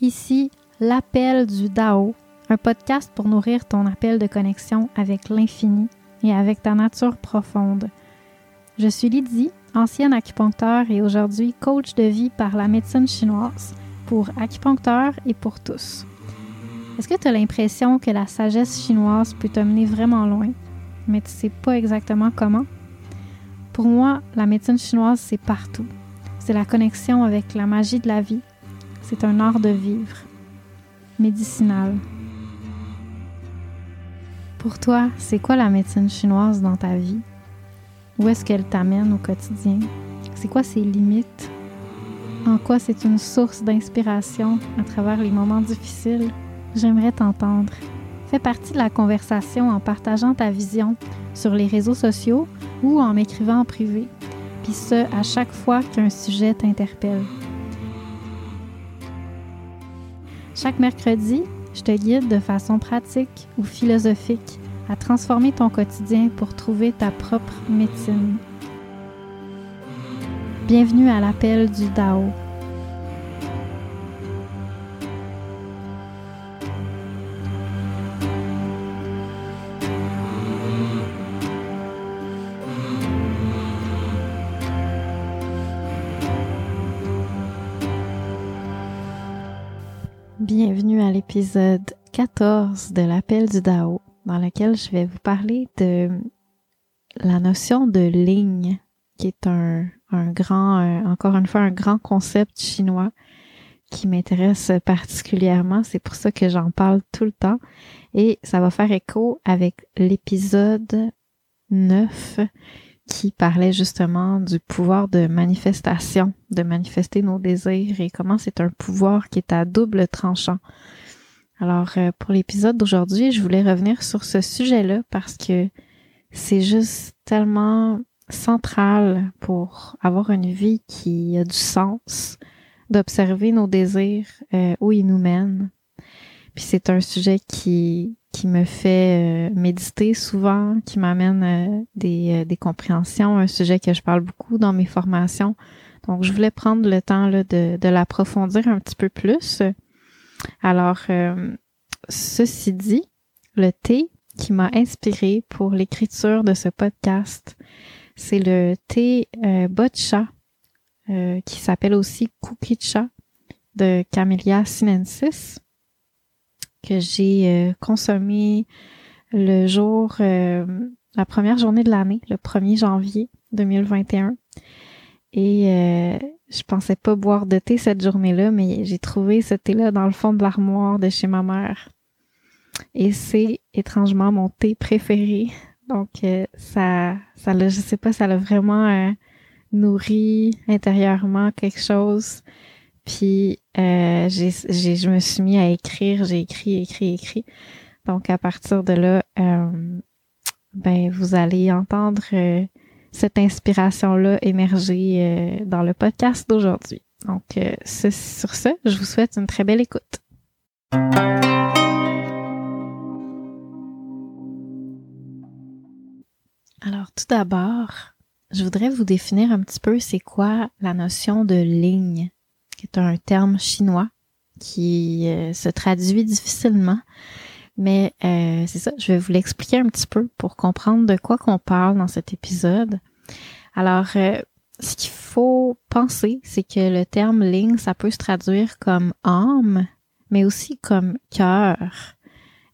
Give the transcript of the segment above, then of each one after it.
Ici, l'appel du Dao, un podcast pour nourrir ton appel de connexion avec l'infini et avec ta nature profonde. Je suis Lydie, ancienne acupuncteur et aujourd'hui coach de vie par la médecine chinoise, pour acupuncteurs et pour tous. Est-ce que tu as l'impression que la sagesse chinoise peut t'amener vraiment loin, mais tu sais pas exactement comment? Pour moi, la médecine chinoise, c'est partout. C'est la connexion avec la magie de la vie. C'est un art de vivre, médicinal. Pour toi, c'est quoi la médecine chinoise dans ta vie? Où est-ce qu'elle t'amène au quotidien? C'est quoi ses limites? En quoi c'est une source d'inspiration à travers les moments difficiles? J'aimerais t'entendre. Fais partie de la conversation en partageant ta vision sur les réseaux sociaux ou en m'écrivant en privé, puis ce, à chaque fois qu'un sujet t'interpelle. Chaque mercredi, je te guide de façon pratique ou philosophique à transformer ton quotidien pour trouver ta propre médecine. Bienvenue à l'appel du Dao. L'épisode 14 de l'appel du Dao, dans lequel je vais vous parler de la notion de ligne, qui est un, grand, encore une fois, un grand concept chinois qui m'intéresse particulièrement. C'est pour ça que j'en parle tout le temps. Et ça va faire écho avec l'épisode 9 qui parlait justement du pouvoir de manifestation, de manifester nos désirs et comment c'est un pouvoir qui est à double tranchant. Alors euh, pour l'épisode d'aujourd'hui, je voulais revenir sur ce sujet-là parce que c'est juste tellement central pour avoir une vie qui a du sens, d'observer nos désirs, euh, où ils nous mènent. Puis c'est un sujet qui qui me fait euh, méditer souvent, qui m'amène euh, des, des, compréhensions, un sujet que je parle beaucoup dans mes formations. Donc, je voulais prendre le temps de, de l'approfondir un petit peu plus. Alors, ceci dit, le thé qui m'a inspiré pour l'écriture de ce podcast, c'est le thé botcha, qui s'appelle aussi kukicha de Camellia sinensis que j'ai euh, consommé le jour, euh, la première journée de l'année, le 1er janvier 2021. Et euh, je pensais pas boire de thé cette journée-là, mais j'ai trouvé ce thé-là dans le fond de l'armoire de chez ma mère. Et c'est étrangement mon thé préféré. Donc ça, ça l'a, je sais pas, ça l'a vraiment nourri intérieurement quelque chose. Puis euh, j'ai, je me suis mis à écrire, j'ai écrit, écrit, écrit. Donc à partir de là, euh, ben vous allez entendre euh, cette inspiration-là émerger dans le podcast d'aujourd'hui. Donc sur ce, je vous souhaite une très belle écoute. Alors tout d'abord, je voudrais vous définir un petit peu c'est quoi la notion de ligne qui est un terme chinois qui euh, se traduit difficilement. Mais euh, c'est ça, je vais vous l'expliquer un petit peu pour comprendre de quoi qu'on parle dans cet épisode. Alors, euh, ce qu'il faut penser, c'est que le terme ligne, ça peut se traduire comme âme, mais aussi comme cœur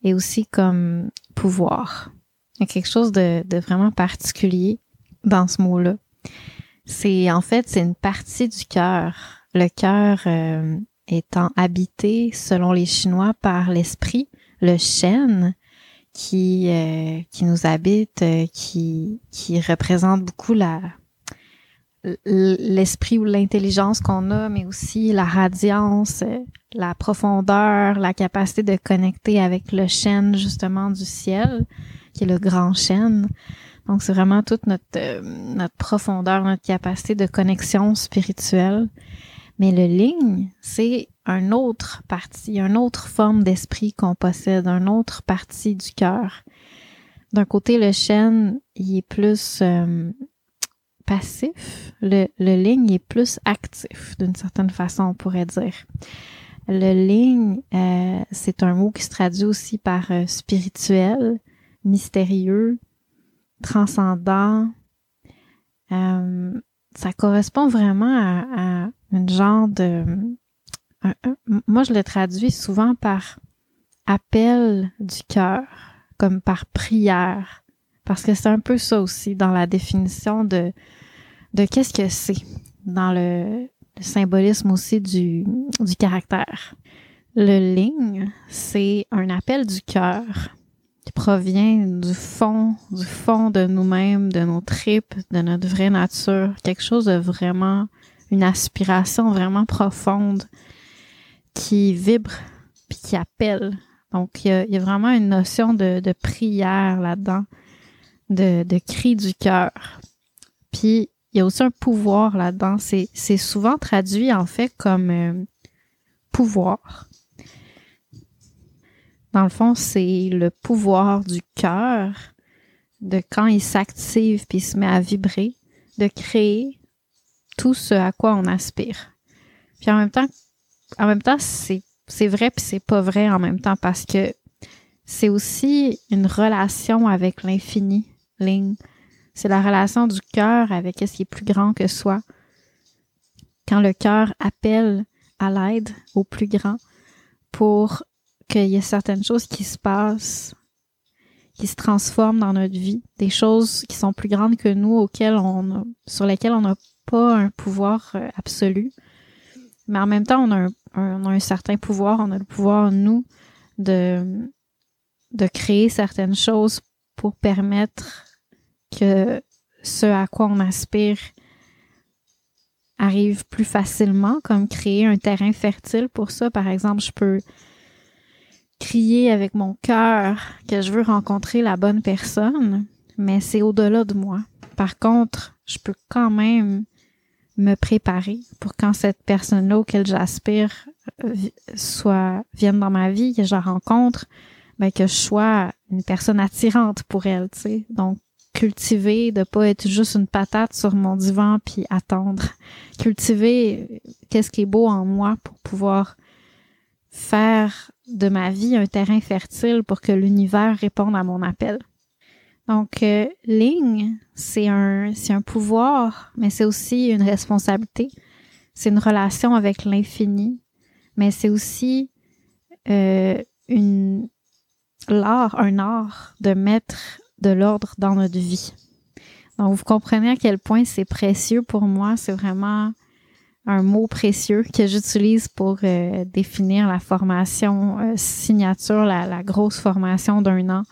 et aussi comme pouvoir. Il y a quelque chose de, de vraiment particulier dans ce mot-là. C'est en fait, c'est une partie du cœur le cœur euh, étant habité, selon les Chinois, par l'esprit, le Shen, qui, euh, qui nous habite, euh, qui, qui représente beaucoup la l'esprit ou l'intelligence qu'on a, mais aussi la radiance, la profondeur, la capacité de connecter avec le chêne justement du ciel, qui est le grand chêne. Donc c'est vraiment toute notre notre profondeur, notre capacité de connexion spirituelle. Mais le ligne, c'est un autre parti, une autre forme d'esprit qu'on possède, un autre parti du cœur. D'un côté, le chêne, il est plus euh, passif. Le, le ligne est plus actif, d'une certaine façon, on pourrait dire. Le ligne, euh, c'est un mot qui se traduit aussi par euh, spirituel, mystérieux, transcendant. Euh, ça correspond vraiment à, à une genre de... moi, je le traduis souvent par appel du cœur, comme par prière, parce que c'est un peu ça aussi dans la définition de, de qu'est-ce que c'est dans le, le symbolisme aussi du, du caractère. Le ligne, c'est un appel du cœur qui provient du fond, du fond de nous-mêmes, de nos tripes, de notre vraie nature, quelque chose de vraiment, une aspiration vraiment profonde qui vibre puis qui appelle. Donc, il y a, vraiment une notion de, prière là-dedans, de, cri du cœur. Puis, il y a aussi un pouvoir là-dedans. C'est, c'est souvent traduit en fait comme euh, pouvoir. Dans le fond, c'est le pouvoir du cœur, de quand il s'active puis il se met à vibrer, de créer tout ce à quoi on aspire. Puis en même temps, en même temps, c'est, vrai puis c'est pas vrai en même temps parce que c'est aussi une relation avec l'infini, Ling. C'est la relation du cœur avec ce qui est plus grand que soi. Quand le cœur appelle à l'aide au plus grand pour qu'il y ait certaines choses qui se passent, qui se transforment dans notre vie, des choses qui sont plus grandes que nous, auxquelles on sur lesquelles on n'a pas un pouvoir euh, absolu. Mais en même temps, on a un, certain pouvoir, on a le pouvoir, nous, de, de créer certaines choses pour permettre que ce à quoi on aspire arrive plus facilement, comme créer un terrain fertile pour ça. Par exemple, je peux crier avec mon cœur que je veux rencontrer la bonne personne, mais c'est au-delà de moi. Par contre, je peux quand même me préparer pour quand cette personne-là auquel j'aspire euh, soit vienne dans ma vie, que je la rencontre, ben que je sois une personne attirante pour elle, tu sais. Donc cultiver, de pas être juste une patate sur mon divan puis attendre. Cultiver qu'est-ce qui est beau en moi pour pouvoir faire de ma vie un terrain fertile pour que l'univers réponde à mon appel. Donc, euh, ligne, c'est un, pouvoir, mais c'est aussi une responsabilité. C'est une relation avec l'infini, mais c'est aussi euh, une l'art, un art de mettre de l'ordre dans notre vie. Donc, vous comprenez à quel point c'est précieux pour moi. C'est vraiment un mot précieux que j'utilise pour euh, définir la formation euh, signature, la, grosse formation d'un an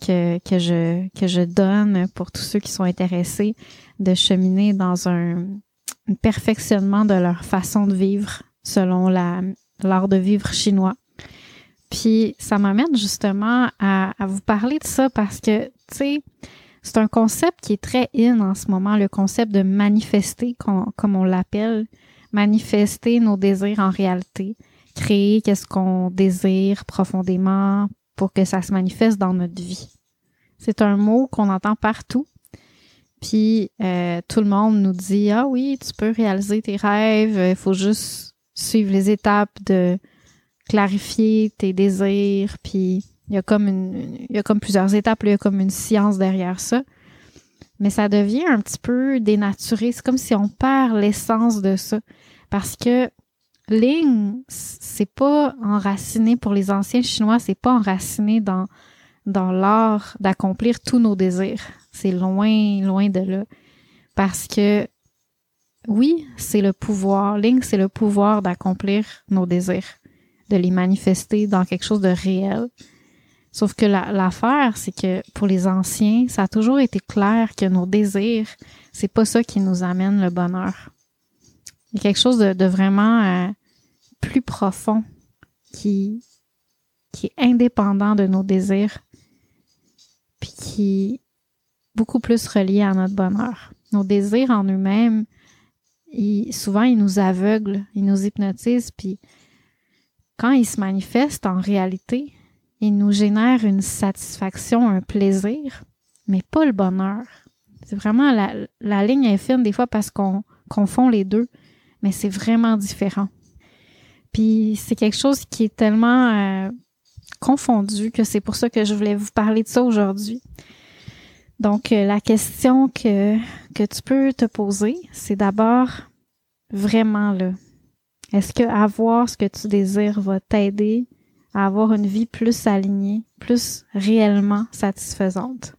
que, que, je, que je donne pour tous ceux qui sont intéressés de cheminer dans un, perfectionnement de leur façon de vivre selon la, l'art de vivre chinois. Puis ça m'amène justement à, vous parler de ça parce que, tu sais, c'est un concept qui est très in en ce moment, le concept de manifester, comme on l'appelle, manifester nos désirs en réalité, créer qu'est-ce qu'on désire profondément pour que ça se manifeste dans notre vie. C'est un mot qu'on entend partout. Puis euh, tout le monde nous dit ah oui, tu peux réaliser tes rêves, il faut juste suivre les étapes de clarifier tes désirs, puis il y a comme il y a comme plusieurs étapes, il y a comme une science derrière ça. Mais ça devient un petit peu dénaturé. C'est comme si on perd l'essence de ça. Parce que Ling, c'est pas enraciné pour les anciens chinois, c'est pas enraciné dans, dans l'art d'accomplir tous nos désirs. C'est loin, loin de là. Parce que oui, c'est le pouvoir. Ling, c'est le pouvoir d'accomplir nos désirs de les manifester dans quelque chose de réel. Sauf que l'affaire, c'est que pour les anciens, ça a toujours été clair que nos désirs, c'est pas ça qui nous amène le bonheur. Quelque chose de, vraiment euh, plus profond qui, qui est indépendant de nos désirs, puis qui est beaucoup plus relié à notre bonheur. Nos désirs en eux-mêmes, souvent, ils nous aveuglent, ils nous hypnotisent, puis quand ils se manifestent en réalité, ils nous génèrent une satisfaction, un plaisir, mais pas le bonheur. C'est vraiment la, la ligne fine des fois parce qu'on confond les deux, mais c'est vraiment différent. Puis c'est quelque chose qui est tellement euh, confondu que c'est pour ça que je voulais vous parler de ça aujourd'hui. Donc, euh, la question que, que tu peux te poser, c'est d'abord vraiment là. Est-ce que avoir ce que tu désires va t'aider à avoir une vie plus alignée, plus réellement satisfaisante?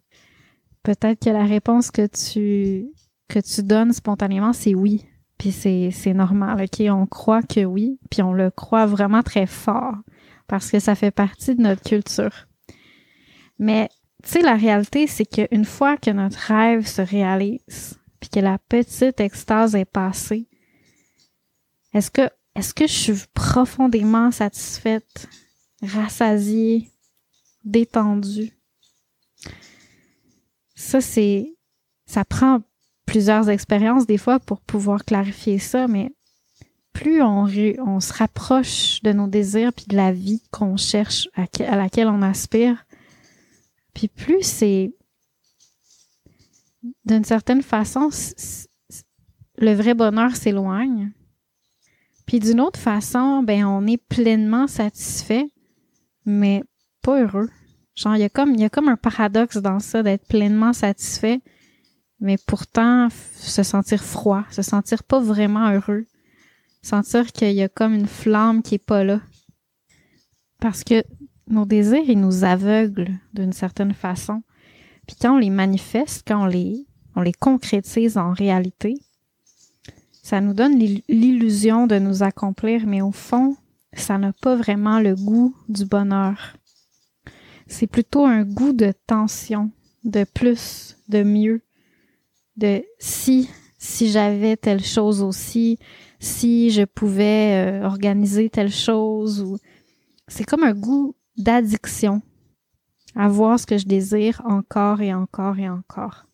Peut-être que la réponse que tu, que tu donnes spontanément, c'est oui. Puis c'est, normal, OK? On croit que oui, puis on le croit vraiment très fort parce que ça fait partie de notre culture. Mais tu sais, la réalité, c'est qu'une fois que notre rêve se réalise, puis que la petite extase est passée, est-ce que, est-ce que je suis profondément satisfaite, rassasiée, détendue? Ça, c'est, ça prend plusieurs expériences des fois pour pouvoir clarifier ça, mais plus on, se rapproche de nos désirs puis de la vie qu'on cherche, à, laquelle on aspire, puis plus c'est, d'une certaine façon, le vrai bonheur s'éloigne. Puis d'une autre façon, ben on est pleinement satisfait, mais pas heureux. Genre, il y a comme, il y a comme un paradoxe dans ça d'être pleinement satisfait, mais pourtant se sentir froid, se sentir pas vraiment heureux sentir qu'il y a comme une flamme qui est pas là. Parce que nos désirs, ils nous aveuglent d'une certaine façon. Puis quand on les manifeste, quand on les, on les concrétise en réalité, ça nous donne l'illusion de nous accomplir, mais au fond, ça n'a pas vraiment le goût du bonheur. C'est plutôt un goût de tension, de plus, de mieux, de si, si j'avais telle chose aussi, si je pouvais euh, organiser telle chose ou c'est comme un goût d'addiction à voir ce que je désire encore et encore et encore.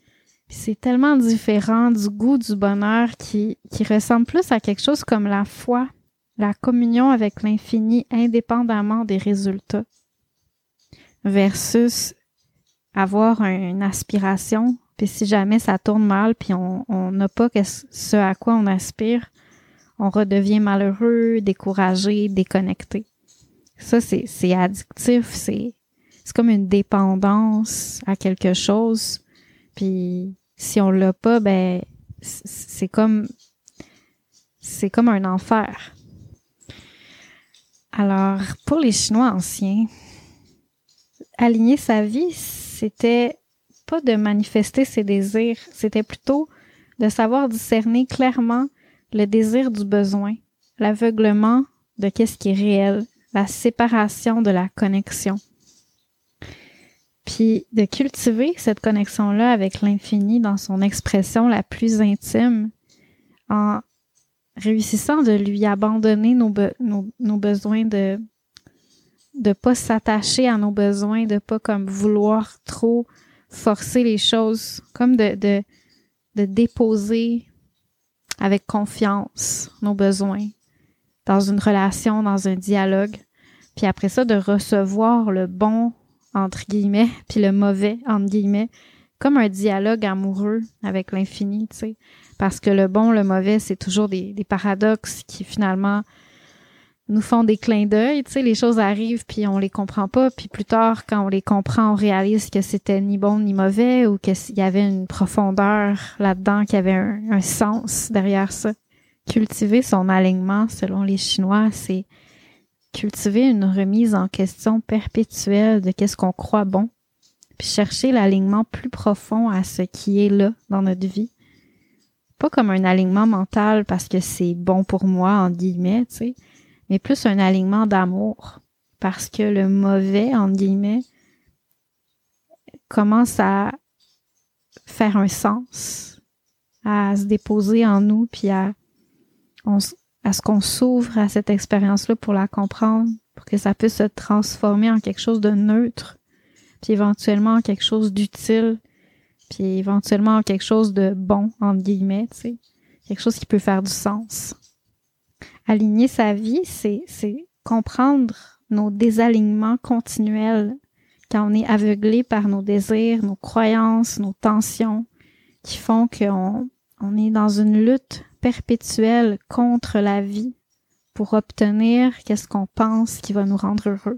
C'est tellement différent du goût du bonheur qui, qui ressemble plus à quelque chose comme la foi, la communion avec l'infini indépendamment des résultats, versus avoir une aspiration, si jamais ça tourne mal, puis on n'a pas ce à quoi on aspire, on redevient malheureux, découragé, déconnecté. Ça, c'est, addictif, c'est, c'est comme une dépendance à quelque chose. Puis si on l'a pas, ben c'est comme c'est comme un enfer. Alors, pour les Chinois anciens, aligner sa vie, c'était de manifester ses désirs, c'était plutôt de savoir discerner clairement le désir du besoin, l'aveuglement de qu'est-ce qui est réel, la séparation de la connexion. Puis de cultiver cette connexion-là avec l'infini dans son expression la plus intime, en réussissant de lui abandonner nos, nos, besoins de de pas s'attacher à nos besoins, de pas comme vouloir trop forcer les choses, comme de, déposer avec confiance nos besoins dans une relation, dans un dialogue. Puis après ça, de recevoir le bon, entre guillemets, puis le mauvais, entre guillemets, comme un dialogue amoureux avec l'infini, tu sais. Parce que le bon, le mauvais, c'est toujours des paradoxes qui finalement nous font des clins d'œil, tu sais, les choses arrivent puis on les comprend pas, puis plus tard quand on les comprend, on réalise que c'était ni bon ni mauvais ou qu'il y avait une profondeur là-dedans, qu'il y avait un, sens derrière ça. Cultiver son alignement, selon les Chinois, c'est cultiver une remise en question perpétuelle de qu'est-ce qu'on croit bon, puis chercher l'alignement plus profond à ce qui est là dans notre vie. Pas comme un alignement mental parce que c'est bon pour moi, en guillemets, tu sais, mais plus un alignement d'amour. Parce que le mauvais, en guillemets, commence à faire un sens, à se déposer en nous, puis à, à ce qu'on s'ouvre à cette expérience-là pour la comprendre, pour que ça puisse se transformer en quelque chose de neutre, puis éventuellement en quelque chose d'utile, puis éventuellement en quelque chose de bon, entre guillemets, tu sais, quelque chose qui peut faire du sens aligner sa vie, c'est, c'est comprendre nos désalignements continuels quand on est aveuglé par nos désirs, nos croyances, nos tensions qui font qu'on on est dans une lutte perpétuelle contre la vie, pour obtenir qu'est-ce qu'on pense qui va nous rendre heureux.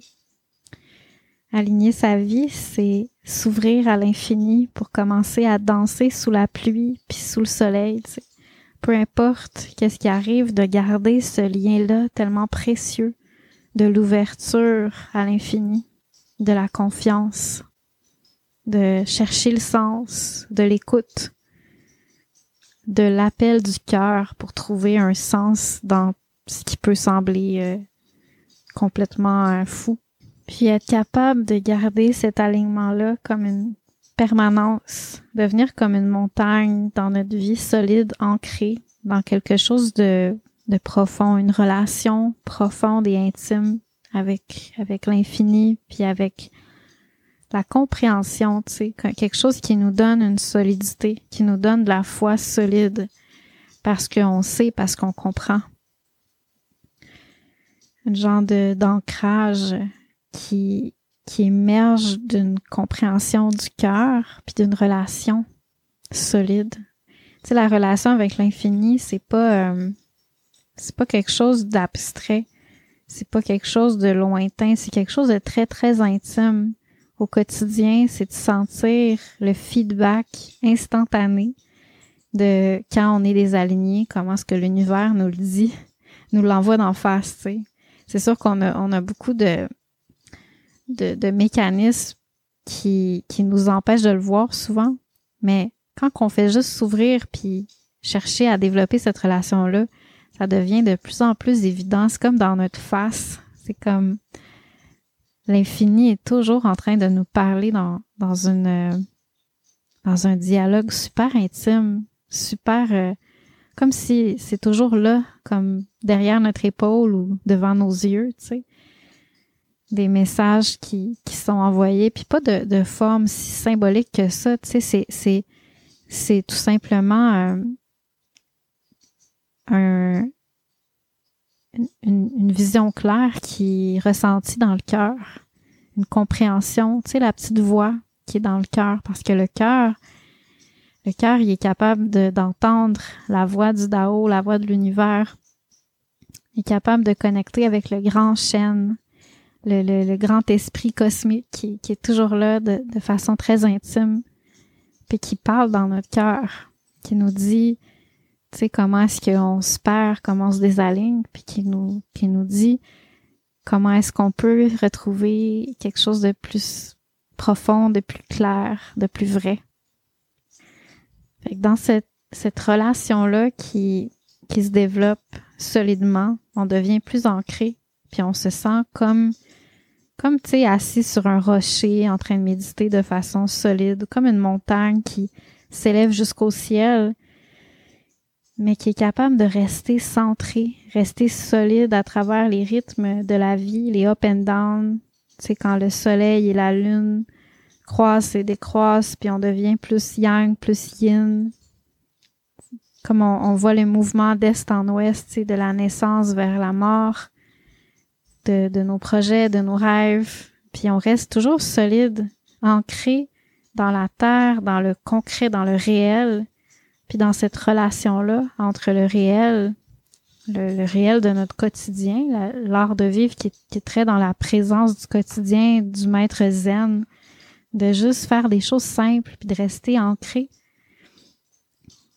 Aligner sa vie, c'est s'ouvrir à l'infini pour commencer à danser sous la pluie puis sous le soleil. Peu importe qu'est-ce qui arrive, de garder ce lien-là tellement précieux de l'ouverture à l'infini, de la confiance, de chercher le sens, de l'écoute, de l'appel du cœur pour trouver un sens dans ce qui peut sembler euh, complètement euh, fou. Puis être capable de garder cet alignement-là comme une permanence, devenir comme une montagne dans notre vie solide, ancrée dans quelque chose de, de profond, une relation profonde et intime avec, avec l'infini, puis avec la compréhension, tu sais, quelque chose qui nous donne une solidité, qui nous donne de la foi solide, parce qu'on sait, parce qu'on comprend. Un genre d'ancrage qui qui émerge d'une compréhension du cœur puis d'une relation solide. Tu sais, la relation avec l'infini, c'est pas euh, c'est pas quelque chose d'abstrait, c'est pas quelque chose de lointain, c'est quelque chose de très très intime au quotidien, c'est de sentir le feedback instantané de quand on est désalignés, comment est-ce que l'univers nous le dit, nous l'envoie d'en face, tu sais. C'est sûr qu'on a, on a beaucoup de, de, de, mécanismes qui, qui nous empêchent de le voir souvent, mais quand on fait juste s'ouvrir puis chercher à développer cette relation-là, ça devient de plus en plus évident. C'est comme dans notre face. C'est comme l'infini est toujours en train de nous parler dans, dans une dans un dialogue super intime, super euh, comme si c'est toujours là, comme derrière notre épaule ou devant nos yeux, tu sais. Des messages qui, qui sont envoyés, puis pas de, de forme si symbolique que ça, tu sais, c'est, c'est, c'est tout simplement euh, un, une, une, vision claire qui est ressentie dans le cœur, une compréhension, tu sais, la petite voix qui est dans le cœur, parce que le cœur, le cœur, il est capable d'entendre la voix du Dao, la voix de l'univers. Il est capable de connecter avec le grand chêne, le, le, grand esprit cosmique qui, qui, est toujours là de, de façon très intime, puis qui parle dans notre cœur, qui nous dit, tu sais, comment est-ce qu'on se perd, comment on se désaligne, puis qui nous, qui nous dit comment est-ce qu'on peut retrouver quelque chose de plus profond, de plus clair, de plus vrai. Fait que dans cette, cette relation-là qui, qui se développe solidement, on devient plus ancré, puis on se sent comme comme tu sais assis sur un rocher en train de méditer de façon solide, comme une montagne qui s'élève jusqu'au ciel, mais qui est capable de rester centré, rester solide à travers les rythmes de la vie, les up and down, sais, quand le soleil et la lune croissent et décroissent, puis on devient plus yang, plus yin. Comme on, voit le mouvement d'est en ouest, de la naissance vers la mort, de, nos projets, de nos rêves, puis on reste toujours solide, ancré dans la terre, dans le concret, dans le réel, puis dans cette relation-là entre le réel, le, réel de notre quotidien, l'art de vivre qui est, très dans la présence du quotidien, du maître zen, de juste faire des choses simples puis de rester ancré.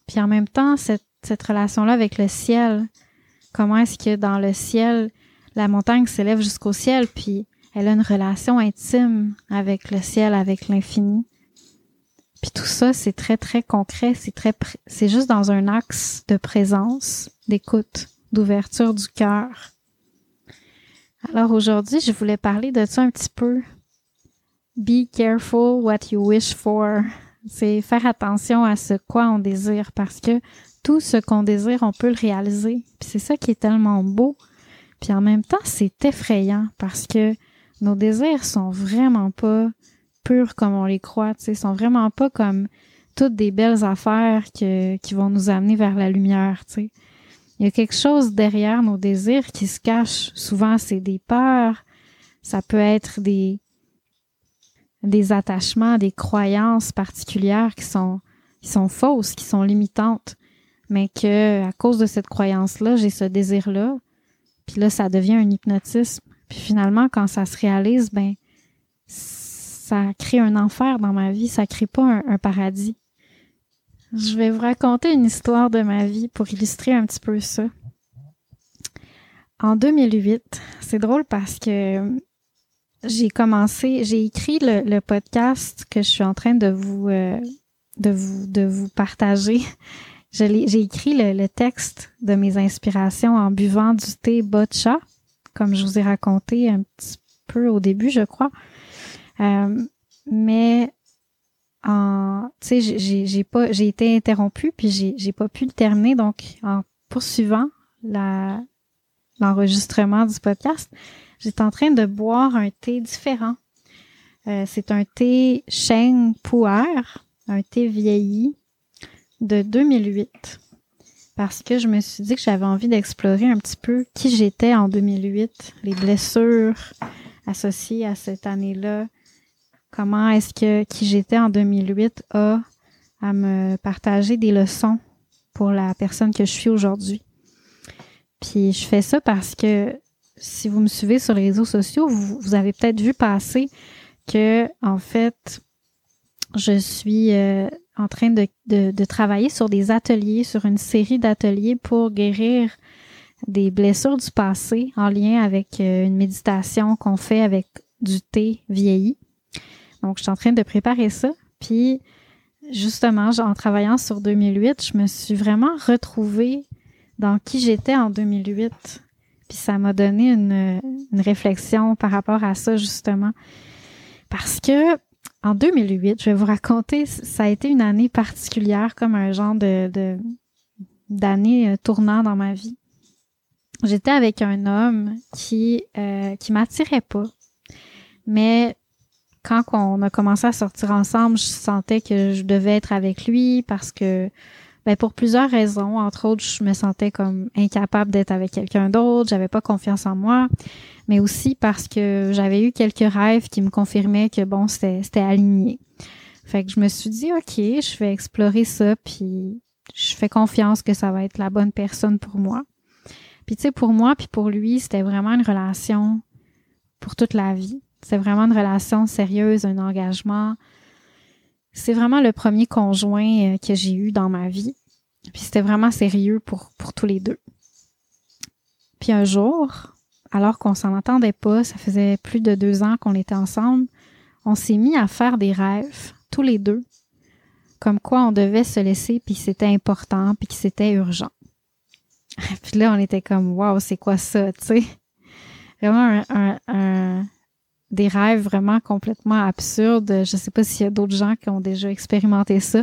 Puis en même temps, cette relation-là avec le ciel, comment est-ce que dans le ciel, la montagne s'élève jusqu'au ciel, puis elle a une relation intime avec le ciel, avec l'infini. Puis tout ça, c'est très, très concret, c'est très, c'est juste dans un axe de présence, d'écoute, d'ouverture du cœur. Alors aujourd'hui, je voulais parler de ça un petit peu. Be careful what you wish for. C'est faire attention à ce quoi on désire parce que tout ce qu'on désire, on peut le réaliser. Puis c'est ça qui est tellement beau. Puis en même temps, c'est effrayant parce que nos désirs sont vraiment pas comme on les croit, tu sais, sont vraiment pas comme toutes des belles affaires que, qui vont nous amener vers la lumière, tu sais. Il y a quelque chose derrière nos désirs qui se cache. Souvent, c'est des peurs, ça peut être des des attachements, des croyances particulières qui sont qui sont fausses, qui sont limitantes, mais que à cause de cette croyance-là, j'ai ce désir-là, Puis là, ça devient un hypnotisme. Puis finalement, quand ça se réalise, ben ça crée un enfer dans ma vie, ça crée pas un, paradis. Je vais vous raconter une histoire de ma vie pour illustrer un petit peu ça. En 2008, c'est drôle parce que j'ai commencé, j'ai écrit le, podcast que je suis en train de vous, euh, de vous, de vous partager. J'ai écrit le, texte de mes inspirations en buvant du thé botcha, comme je vous ai raconté un petit peu au début, je crois. Euh, mais en, tu sais, j'ai pas, j'ai été interrompue puis j'ai j'ai pas pu le terminer. Donc, en poursuivant l'enregistrement du podcast, j'étais en train de boire un thé différent. Euh, c'est un thé chêne puer, un thé vieilli de 2008 parce que je me suis dit que j'avais envie d'explorer un petit peu qui j'étais en 2008, les blessures associées à cette année-là, comment est-ce que qui j'étais en 2008 a à me partager des leçons pour la personne que je suis aujourd'hui. Puis je fais ça parce que si vous me suivez sur les réseaux sociaux, vous, avez peut-être vu passer que en fait, je suis euh, en train de, de, travailler sur des ateliers, sur une série d'ateliers pour guérir des blessures du passé en lien avec euh, une méditation qu'on fait avec du thé vieilli. Donc, je suis en train de préparer ça. Puis, justement, en travaillant sur 2008, je me suis vraiment retrouvée dans qui j'étais en 2008. Puis ça m'a donné une, une, réflexion par rapport à ça, justement. Parce que en 2008, je vais vous raconter, ça a été une année particulière, comme un genre de, d'année euh, tournant dans ma vie. J'étais avec un homme qui euh, qui m'attirait pas, mais quand on a commencé à sortir ensemble, je sentais que je devais être avec lui parce que ben pour plusieurs raisons, entre autres, je me sentais comme incapable d'être avec quelqu'un d'autre, j'avais pas confiance en moi, mais aussi parce que j'avais eu quelques rêves qui me confirmaient que bon, c'était aligné. Fait que je me suis dit OK, je vais explorer ça puis je fais confiance que ça va être la bonne personne pour moi. Puis tu sais pour moi puis pour lui, c'était vraiment une relation pour toute la vie. C'est vraiment une relation sérieuse, un engagement. C'est vraiment le premier conjoint euh, que j'ai eu dans ma vie. Puis c'était vraiment sérieux pour, pour tous les deux. Puis un jour, alors qu'on s'en entendait pas, ça faisait plus de deux ans qu'on était ensemble, on s'est mis à faire des rêves, tous les deux, comme quoi on devait se laisser, puis c'était important, puis que c'était urgent. puis là, on était comme, waouh, c'est quoi ça, tu sais? Vraiment un, des rêves vraiment complètement absurdes. Je sais pas s'il y a d'autres gens qui ont déjà expérimenté ça,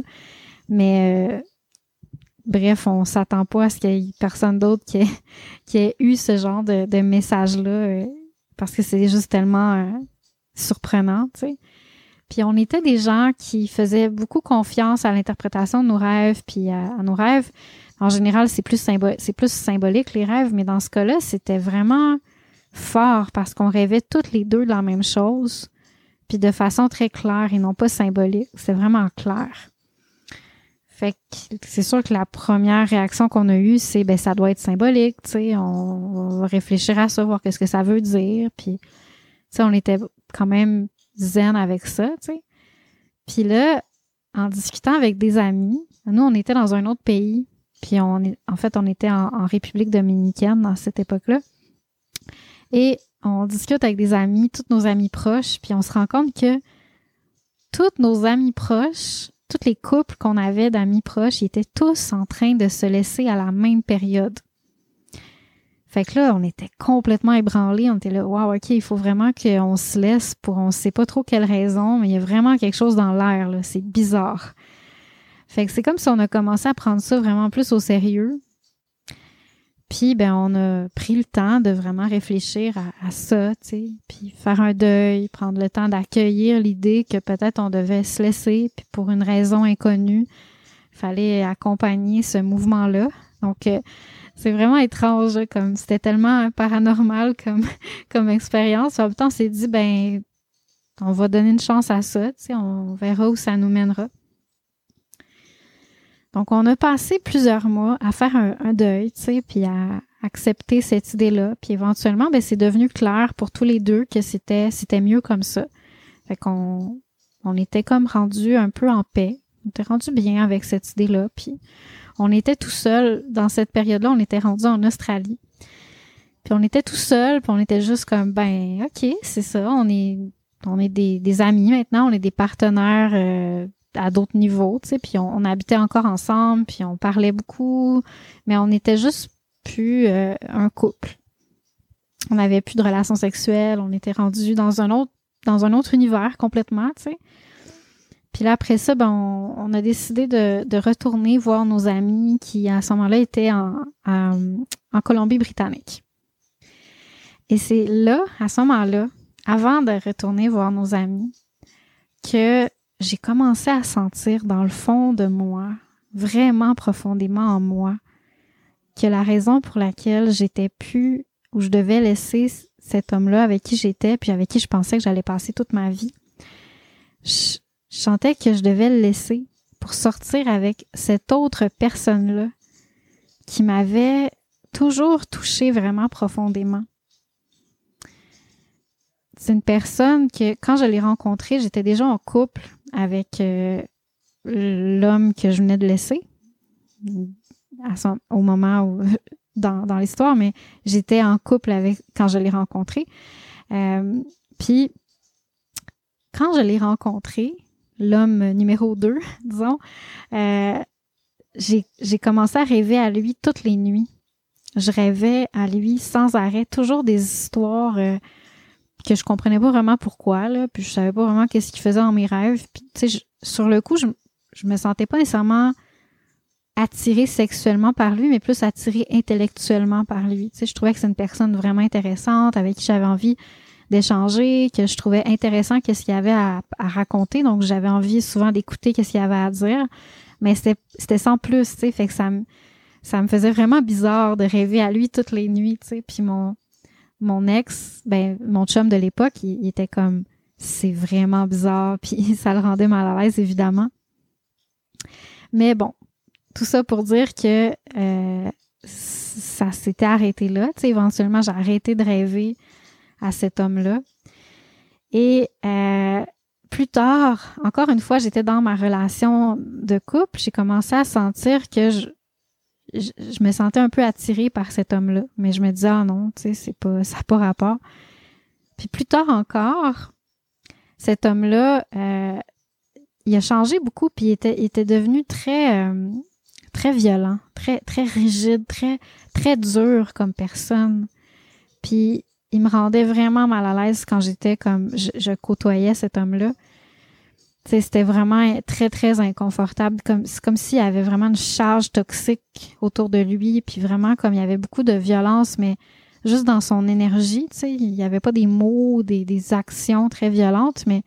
mais euh, bref, on s'attend pas à ce qu'il y ait personne d'autre qui ait, eu ce genre de, de message-là euh, parce que c'est juste tellement euh, surprenant. Puis on était des gens qui faisaient beaucoup confiance à l'interprétation de nos rêves, puis à, nos rêves. En général, c'est plus, plus symbolique les rêves, mais dans ce cas-là, c'était vraiment fort parce qu'on rêvait toutes les deux de la même chose, puis de façon très claire et non pas symbolique. C'est vraiment clair. Fait que c'est sûr que la première réaction qu'on a eue, c'est ben ça doit être symbolique, tu sais, on, va réfléchir à ça, voir qu'est-ce que ça veut dire, puis tu on était quand même zen avec ça, tu sais. Puis là, en discutant avec des amis, nous on était dans un autre pays, puis on en fait on était en, République dominicaine à cette époque-là. Et on discute avec des amis, tous nos amis proches, puis on se rend compte que tous nos amis proches, tous les couples qu'on avait d'amis proches, ils étaient tous en train de se laisser à la même période. Fait que là, on était complètement ébranlés. On était là, wow, OK, il faut vraiment qu'on se laisse pour on sait pas trop quelle raison, mais il y a vraiment quelque chose dans l'air, là. C'est bizarre. Fait que c'est comme si on a commencé à prendre ça vraiment plus au sérieux. Puis, ben, on a pris le temps de vraiment réfléchir à, ça, tu sais, puis faire un deuil, prendre le temps d'accueillir l'idée que peut-être on devait se laisser, puis pour une raison inconnue, il fallait accompagner ce mouvement-là. Donc, euh, c'est vraiment étrange, comme c'était tellement paranormal comme, comme expérience. En même temps, on s'est dit, ben, on va donner une chance à ça, tu sais, on verra où ça nous mènera. Donc, on a passé plusieurs mois à faire un, deuil, tu sais, puis à, accepté cette idée-là. Puis éventuellement, ben, c'est devenu clair pour tous les deux que c'était, c'était mieux comme ça. Fait qu'on on était comme rendu un peu en paix. On était rendu bien avec cette idée-là. Puis on était tout seul dans cette période-là. On était rendu en Australie. Puis on était tout seul. Puis on était juste comme ben ok, c'est ça. On est on est des, des amis maintenant. On est des partenaires euh, à d'autres niveaux. Tu sais. Puis on, on, habitait encore ensemble. Puis on parlait beaucoup. Mais on était juste plus euh, un couple. On n'avait plus de relations sexuelles. On était rendu dans un autre dans un autre univers complètement, tu sais. Puis là, après ça, ben, on, a décidé de, de, retourner voir nos amis qui, à ce moment-là, étaient en, en Colombie-Britannique. Et c'est là, à ce moment-là, avant de retourner voir nos amis, que j'ai commencé à sentir dans le fond de moi, vraiment profondément en moi, que la raison pour laquelle j'étais plus, ou je devais laisser cet homme-là avec qui j'étais, puis avec qui je pensais que j'allais passer toute ma vie, je, sentais que je devais le laisser pour sortir avec cette autre personne-là qui m'avait toujours touché vraiment profondément. C'est une personne que, quand je l'ai rencontrée, j'étais déjà en couple avec euh, l'homme que je venais de laisser au moment où, dans, dans l'histoire, mais j'étais en couple avec quand je l'ai rencontré. Euh, puis, quand je l'ai rencontré, l'homme numéro 2, disons, euh, j'ai commencé à rêver à lui toutes les nuits. Je rêvais à lui sans arrêt, toujours des histoires que je comprenais pas vraiment pourquoi, là, puis je savais pas vraiment qu'est-ce qu'il faisait dans mes rêves. Puis, tu sais, sur le coup, je, je me sentais pas nécessairement attirée sexuellement par lui, mais plus attirée intellectuellement par lui. Tu sais, je trouvais que c'est une personne vraiment intéressante, avec qui j'avais envie d'échanger, que je trouvais intéressant qu'est-ce qu'il y avait à, raconter. Donc, j'avais envie souvent d'écouter qu'est-ce qu'il y avait à dire. Mais c'était sans plus, tu sais. Fait que ça me, ça me faisait vraiment bizarre de rêver à lui toutes les nuits, tu sais. Puis mon, mon ex, ben, mon chum de l'époque, il, était comme, c'est vraiment bizarre. Puis ça le rendait mal à l'aise, évidemment. Mais bon, tout ça pour dire que euh, ça s'était arrêté là. Tu sais, éventuellement, j'ai arrêté de rêver à cet homme-là. Et euh, plus tard, encore une fois, j'étais dans ma relation de couple. J'ai commencé à sentir que je, je, me sentais un peu attirée par cet homme-là. Mais je me disais, ah non, tu sais, c'est pas, ça n'a pas rapport. Puis plus tard encore, cet homme-là, euh, il a changé beaucoup, puis il était, était devenu très, euh, très violent, très, très rigide, très, très dur comme personne. Puis il me rendait vraiment mal à l'aise quand j'étais comme je, côtoyais cet homme-là. C'était vraiment très, très inconfortable. Comme, c'est comme s'il y avait vraiment une charge toxique autour de lui. Puis vraiment, comme il y avait beaucoup de violence, mais juste dans son énergie, tu sais, il n'y avait pas des mots, des, des actions très violentes, mais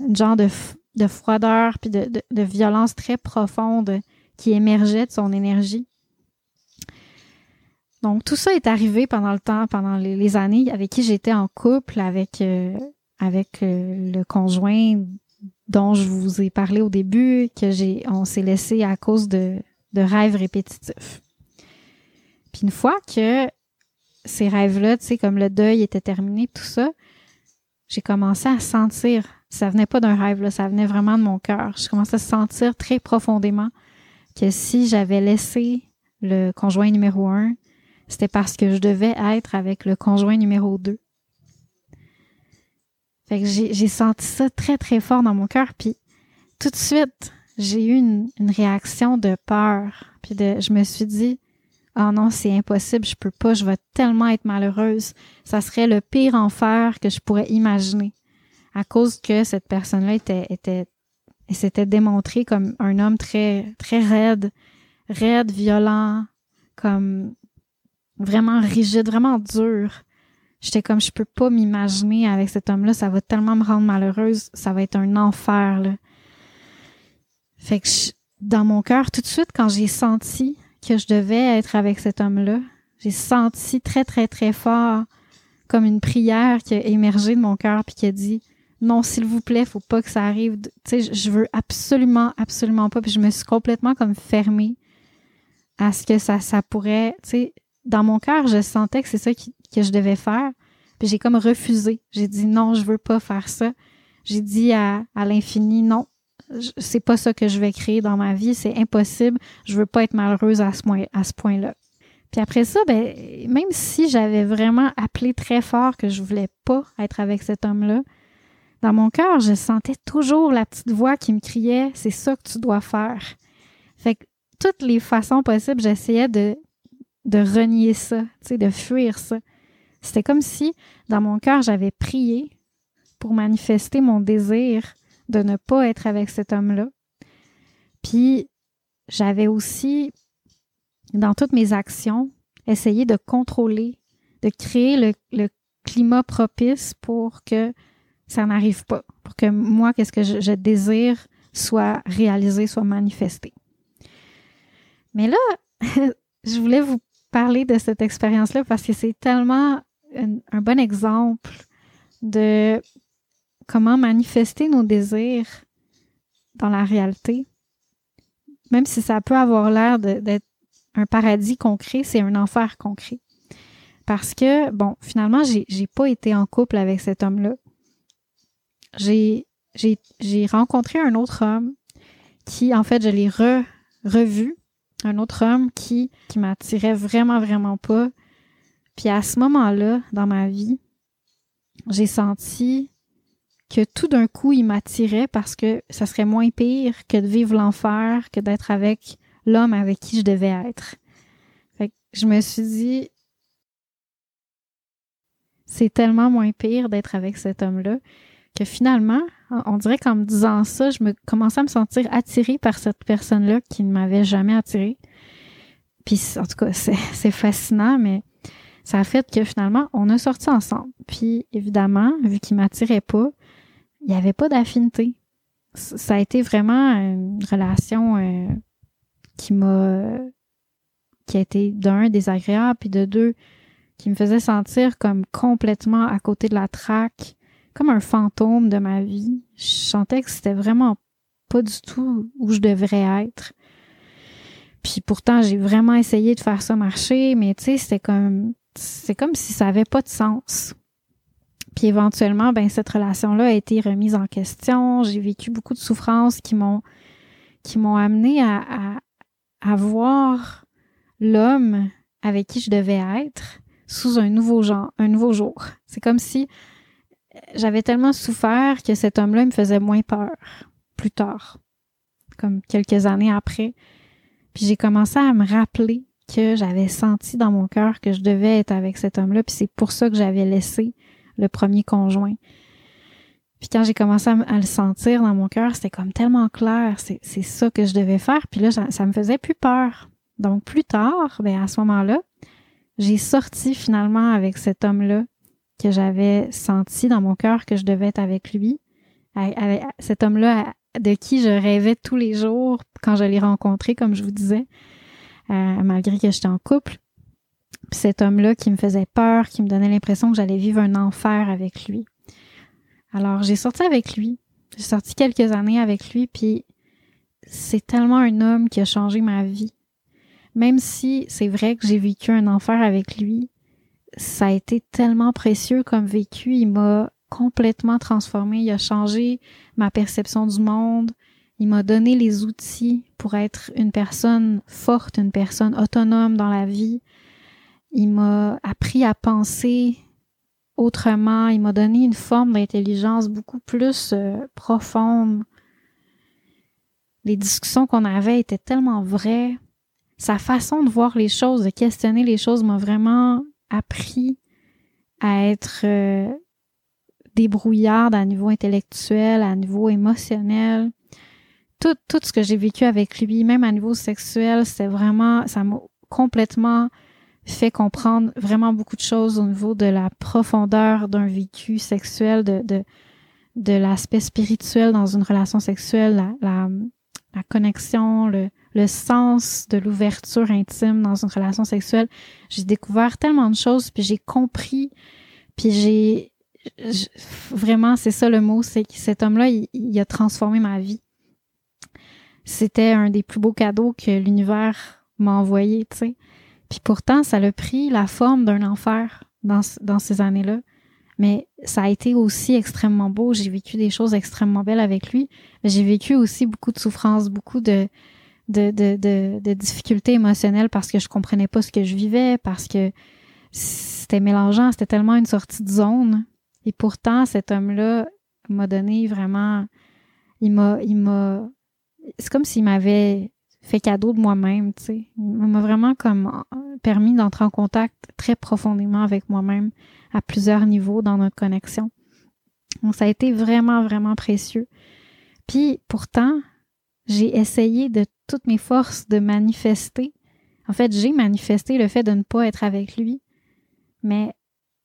un genre de, de froideur puis de, de, violence très profonde qui émergeait de son énergie. Donc tout ça est arrivé pendant le temps, pendant les, années avec qui j'étais en couple, avec euh, avec euh, le conjoint dont je vous ai parlé au début, que j'ai on s'est laissé à cause de, de rêves répétitifs. Puis une fois que ces rêves-là, tu sais, comme le deuil était terminé, tout ça, j'ai commencé à sentir, ça venait pas d'un rêve, là, ça venait vraiment de mon cœur. Je commençais à sentir très profondément que si j'avais laissé le conjoint numéro un, c'était parce que je devais être avec le conjoint numéro deux. Fait que j'ai senti ça très, très fort dans mon cœur. Puis tout de suite, j'ai eu une, réaction de peur. Puis de, je me suis dit, oh non, c'est impossible, je peux pas, je vais tellement être malheureuse. Ça serait le pire enfer que je pourrais imaginer. À cause que cette personne-là était, était s'était démontré comme un homme très, très raide, raide, violent, comme vraiment rigide, vraiment dur. J'étais comme, je peux pas m'imaginer avec cet homme-là, ça va tellement me rendre malheureuse, ça va être un enfer, là. Fait que dans mon cœur, tout de suite, quand j'ai senti que je devais être avec cet homme-là, j'ai senti très, très, très fort comme une prière qui a émergé de mon cœur puis qui a dit non, s'il vous plaît, faut pas que ça arrive. Tu sais, je veux absolument, absolument pas. Puis je me suis complètement comme fermée à ce que ça, ça pourrait, tu sais, dans mon cœur, je sentais que c'est ça que je devais faire. Puis j'ai comme refusé. J'ai dit non, je veux pas faire ça. J'ai dit à, à l'infini non, c'est pas ça que je vais créer dans ma vie, c'est impossible. Je veux pas être malheureuse à ce, point, à ce point-là. Puis après ça, ben, même si j'avais vraiment appelé très fort que je voulais pas être avec cet homme-là, dans mon cœur, je sentais toujours la petite voix qui me criait c'est ça que tu dois faire. Fait que toutes les façons possibles, j'essayais de de renier ça, de fuir ça. C'était comme si dans mon cœur, j'avais prié pour manifester mon désir de ne pas être avec cet homme-là. Puis j'avais aussi dans toutes mes actions essayé de contrôler, de créer le, climat propice pour que ça n'arrive pas, pour que moi, qu'est-ce que je, désire soit réalisé, soit manifesté. Mais là, je voulais vous parler de cette expérience-là parce que c'est tellement un, bon exemple de comment manifester nos désirs dans la réalité. Même si ça peut avoir l'air d'être un paradis concret, c'est un enfer concret. Parce que, bon, finalement, j'ai, pas été en couple avec cet homme-là j'ai rencontré un autre homme qui, en fait, je l'ai revu. Un autre homme qui, qui m'attirait vraiment, vraiment pas. Puis à ce moment-là, dans ma vie, j'ai senti que tout d'un coup, il m'attirait parce que ça serait moins pire que de vivre l'enfer, que d'être avec l'homme avec qui je devais être. Fait que je me suis dit, c'est tellement moins pire d'être avec cet homme-là que finalement, on dirait qu'en me disant ça, je me commençais à me sentir attirée par cette personne-là qui ne m'avait jamais attirée. Puis en tout cas, c'est fascinant, mais ça a fait que finalement, on a sorti ensemble. Puis évidemment, vu qu'il m'attirait pas, il n'y avait pas d'affinité. Ça a été vraiment une relation euh, qui m'a qui a été d'un désagréable, puis de deux qui me faisait sentir comme complètement à côté de la traque, comme un fantôme de ma vie. Je sentais que c'était vraiment pas du tout où je devrais être. Puis pourtant, j'ai vraiment essayé de faire ça marcher, mais tu sais, c'était comme c'est comme si ça avait pas de sens. Puis éventuellement, ben cette relation-là a été remise en question. J'ai vécu beaucoup de souffrances qui m'ont qui m'ont amené à, à, à voir l'homme avec qui je devais être sous un nouveau genre, un nouveau jour. C'est comme si j'avais tellement souffert que cet homme-là me faisait moins peur plus tard, comme quelques années après. Puis j'ai commencé à me rappeler que j'avais senti dans mon cœur que je devais être avec cet homme-là, puis c'est pour ça que j'avais laissé le premier conjoint. Puis quand j'ai commencé à, le sentir dans mon cœur, c'était comme tellement clair, c'est ça que je devais faire. Puis là, ça me faisait plus peur. Donc plus tard, ben à ce moment-là, j'ai sorti finalement avec cet homme-là que j'avais senti dans mon cœur que je devais être avec lui, cet homme-là de qui je rêvais tous les jours quand je l'ai rencontré, comme je vous disais, malgré que j'étais en couple. Cet homme-là qui me faisait peur, qui me donnait l'impression que j'allais vivre un enfer avec lui. Alors j'ai sorti avec lui. J'ai sorti quelques années avec lui, puis c'est tellement un homme qui a changé ma vie. Même si c'est vrai que j'ai vécu un enfer avec lui, ça a été tellement précieux comme vécu. Il m'a complètement transformé. Il a changé ma perception du monde. Il m'a donné les outils pour être une personne forte, une personne autonome dans la vie. Il m'a appris à penser autrement. Il m'a donné une forme d'intelligence beaucoup plus euh, profonde. Les discussions qu'on avait étaient tellement vraies. Sa façon de voir les choses, de questionner les choses m'a vraiment appris à être euh, débrouillarde à niveau intellectuel, à niveau émotionnel. Tout, tout ce que j'ai vécu avec lui, même à niveau sexuel, c'est vraiment, ça m'a complètement fait comprendre vraiment beaucoup de choses au niveau de la profondeur d'un vécu sexuel, de, de, l'aspect spirituel dans une relation sexuelle, la, la, la connexion, le, le sens de l'ouverture intime dans une relation sexuelle. J'ai découvert tellement de choses, puis j'ai compris, puis j'ai vraiment, c'est ça le mot, c'est que cet homme-là, il, a transformé ma vie. C'était un des plus beaux cadeaux que l'univers m'a envoyé, tu sais. Puis pourtant, ça a pris la forme d'un enfer dans, dans ces années-là. Mais ça a été aussi extrêmement beau. J'ai vécu des choses extrêmement belles avec lui. J'ai vécu aussi beaucoup de souffrances, beaucoup de, de difficultés émotionnelles parce que je comprenais pas ce que je vivais, parce que c'était mélangeant, c'était tellement une sortie de zone. Et pourtant, cet homme-là m'a donné vraiment, il m'a, il m'a, c'est comme s'il m'avait fait cadeau de moi-même, tu sais. Il m'a vraiment comme permis d'entrer en contact très profondément avec moi-même à plusieurs niveaux dans notre connexion. Donc, ça a été vraiment, vraiment précieux. Puis, pourtant, j'ai essayé de toutes mes forces de manifester. En fait, j'ai manifesté le fait de ne pas être avec lui. Mais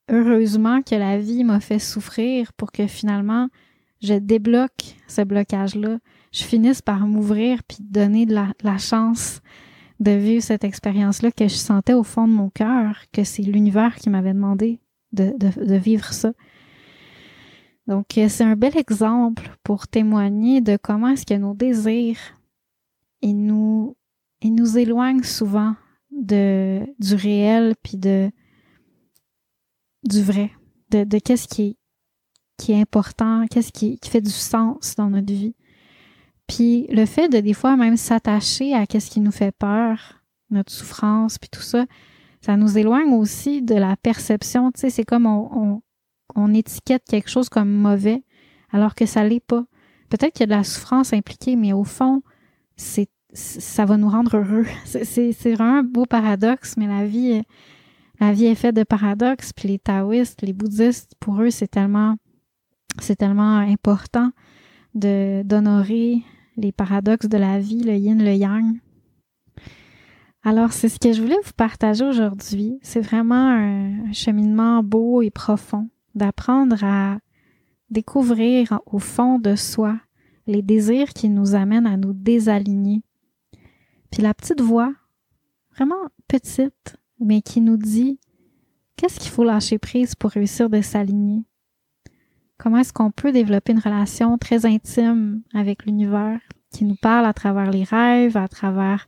heureusement que la vie m'a fait souffrir pour que finalement je débloque ce blocage-là, je finisse par m'ouvrir puis donner de la, chance de vivre cette expérience-là que je sentais au fond de mon cœur, que c'est l'univers qui m'avait demandé de, vivre ça. Donc, euh, c'est un bel exemple pour témoigner de comment est-ce que nos désirs nous, nous éloignent souvent de, du réel puis de, du vrai, de, qu'est-ce qui est, important, qu'est-ce qui fait du sens dans notre vie. Puis le fait de des fois même s'attacher à qu'est-ce qui nous fait peur, notre souffrance, puis tout ça, ça nous éloigne aussi de la perception. Tu sais, c'est comme on, on, on, étiquette quelque chose comme mauvais, alors que ça l'est pas. Peut-être qu'il y a de la souffrance impliquée, mais au fond, c'est ça va nous rendre heureux. C'est vraiment un beau paradoxe, mais la vie, la vie est faite de paradoxes. Puis les taoïstes, les bouddhistes, pour eux, c'est tellement, c'est tellement important de d'honorer les paradoxes de la vie, le yin, le yang. Alors, c'est ce que je voulais vous partager aujourd'hui. C'est vraiment un, cheminement beau et profond d'apprendre à découvrir au fond de soi les désirs qui nous amènent à nous désaligner. Puis la petite voix, vraiment petite, mais qui nous dit qu'est-ce qu'il faut lâcher prise pour réussir de s'aligner? Comment est-ce qu'on peut développer une relation très intime avec l'univers qui nous parle à travers les rêves, à travers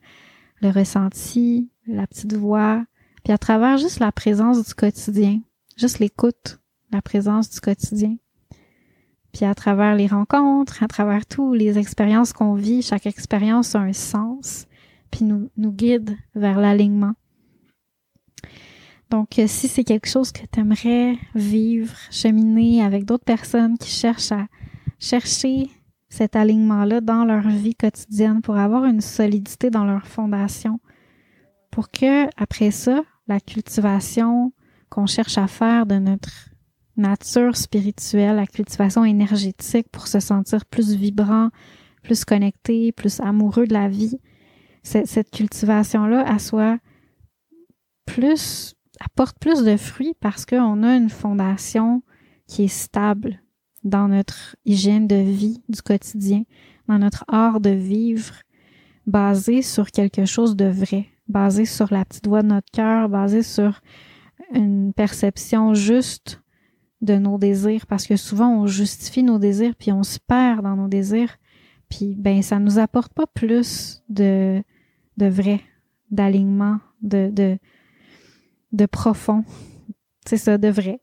le ressenti, la petite voix, puis à travers juste la présence du quotidien, juste l'écoute, la présence du quotidien? Puis à travers les rencontres, à travers toutes les expériences qu'on vit, chaque expérience a un sens, puis nous, nous guide vers l'alignement. Donc, euh, si c'est quelque chose que tu aimerais vivre, cheminer avec d'autres personnes qui cherchent à chercher cet alignement-là dans leur vie quotidienne pour avoir une solidité dans leur fondation, pour que, après ça, la cultivation qu'on cherche à faire de notre nature spirituelle, la cultivation énergétique pour se sentir plus vibrant, plus connecté, plus amoureux de la vie, cette cultivation-là, elle soit plus, apporte plus de fruits parce qu'on a une fondation qui est stable, dans notre hygiène de vie du quotidien, dans notre art de vivre, basé sur quelque chose de vrai, basé sur la petite voix de notre cœur, basé sur une perception juste de nos désirs, parce que souvent on justifie nos désirs puis on se perd dans nos désirs, puis ben ça nous apporte pas plus de de vrai, d'alignement, de de de profond. C'est ça, de vrai.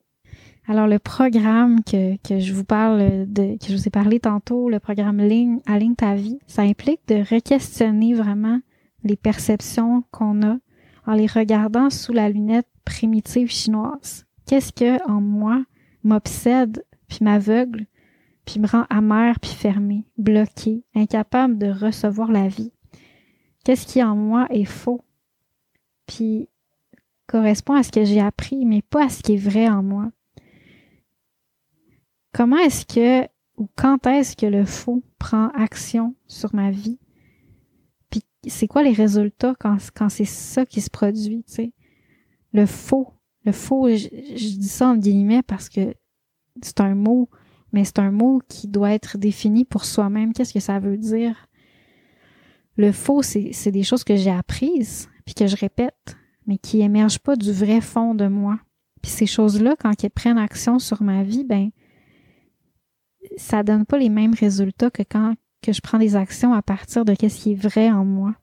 Alors, le programme que, que je vous parle de, que je vous ai parlé tantôt, le programme Ligne, Aligne ta vie, ça implique de re-questionner vraiment les perceptions qu'on a en les regardant sous la lunette primitive chinoise. Qu'est-ce que, en moi, m'obsède, puis m'aveugle, puis me rend amer, puis fermé, bloqué, incapable de recevoir la vie? Qu'est-ce qui, en moi, est faux? Puis correspond à ce que j'ai appris, mais pas à ce qui est vrai en moi comment est-ce que ou quand est-ce que le faux prend action sur ma vie? Puis c'est quoi les résultats quand, c'est ça qui se produit, tu sais? Le faux. Le faux, je, dis ça en guillemets parce que c'est un mot, mais c'est un mot qui doit être défini pour soi-même. Qu'est-ce que ça veut dire? Le faux, c'est des choses que j'ai apprises, puis que je répète, mais qui émergent pas du vrai fond de moi. Puis ces choses-là, quand elles prennent action sur ma vie, ben, ça donne pas les mêmes résultats que quand je prends des actions à partir de ce qui est vrai en moi.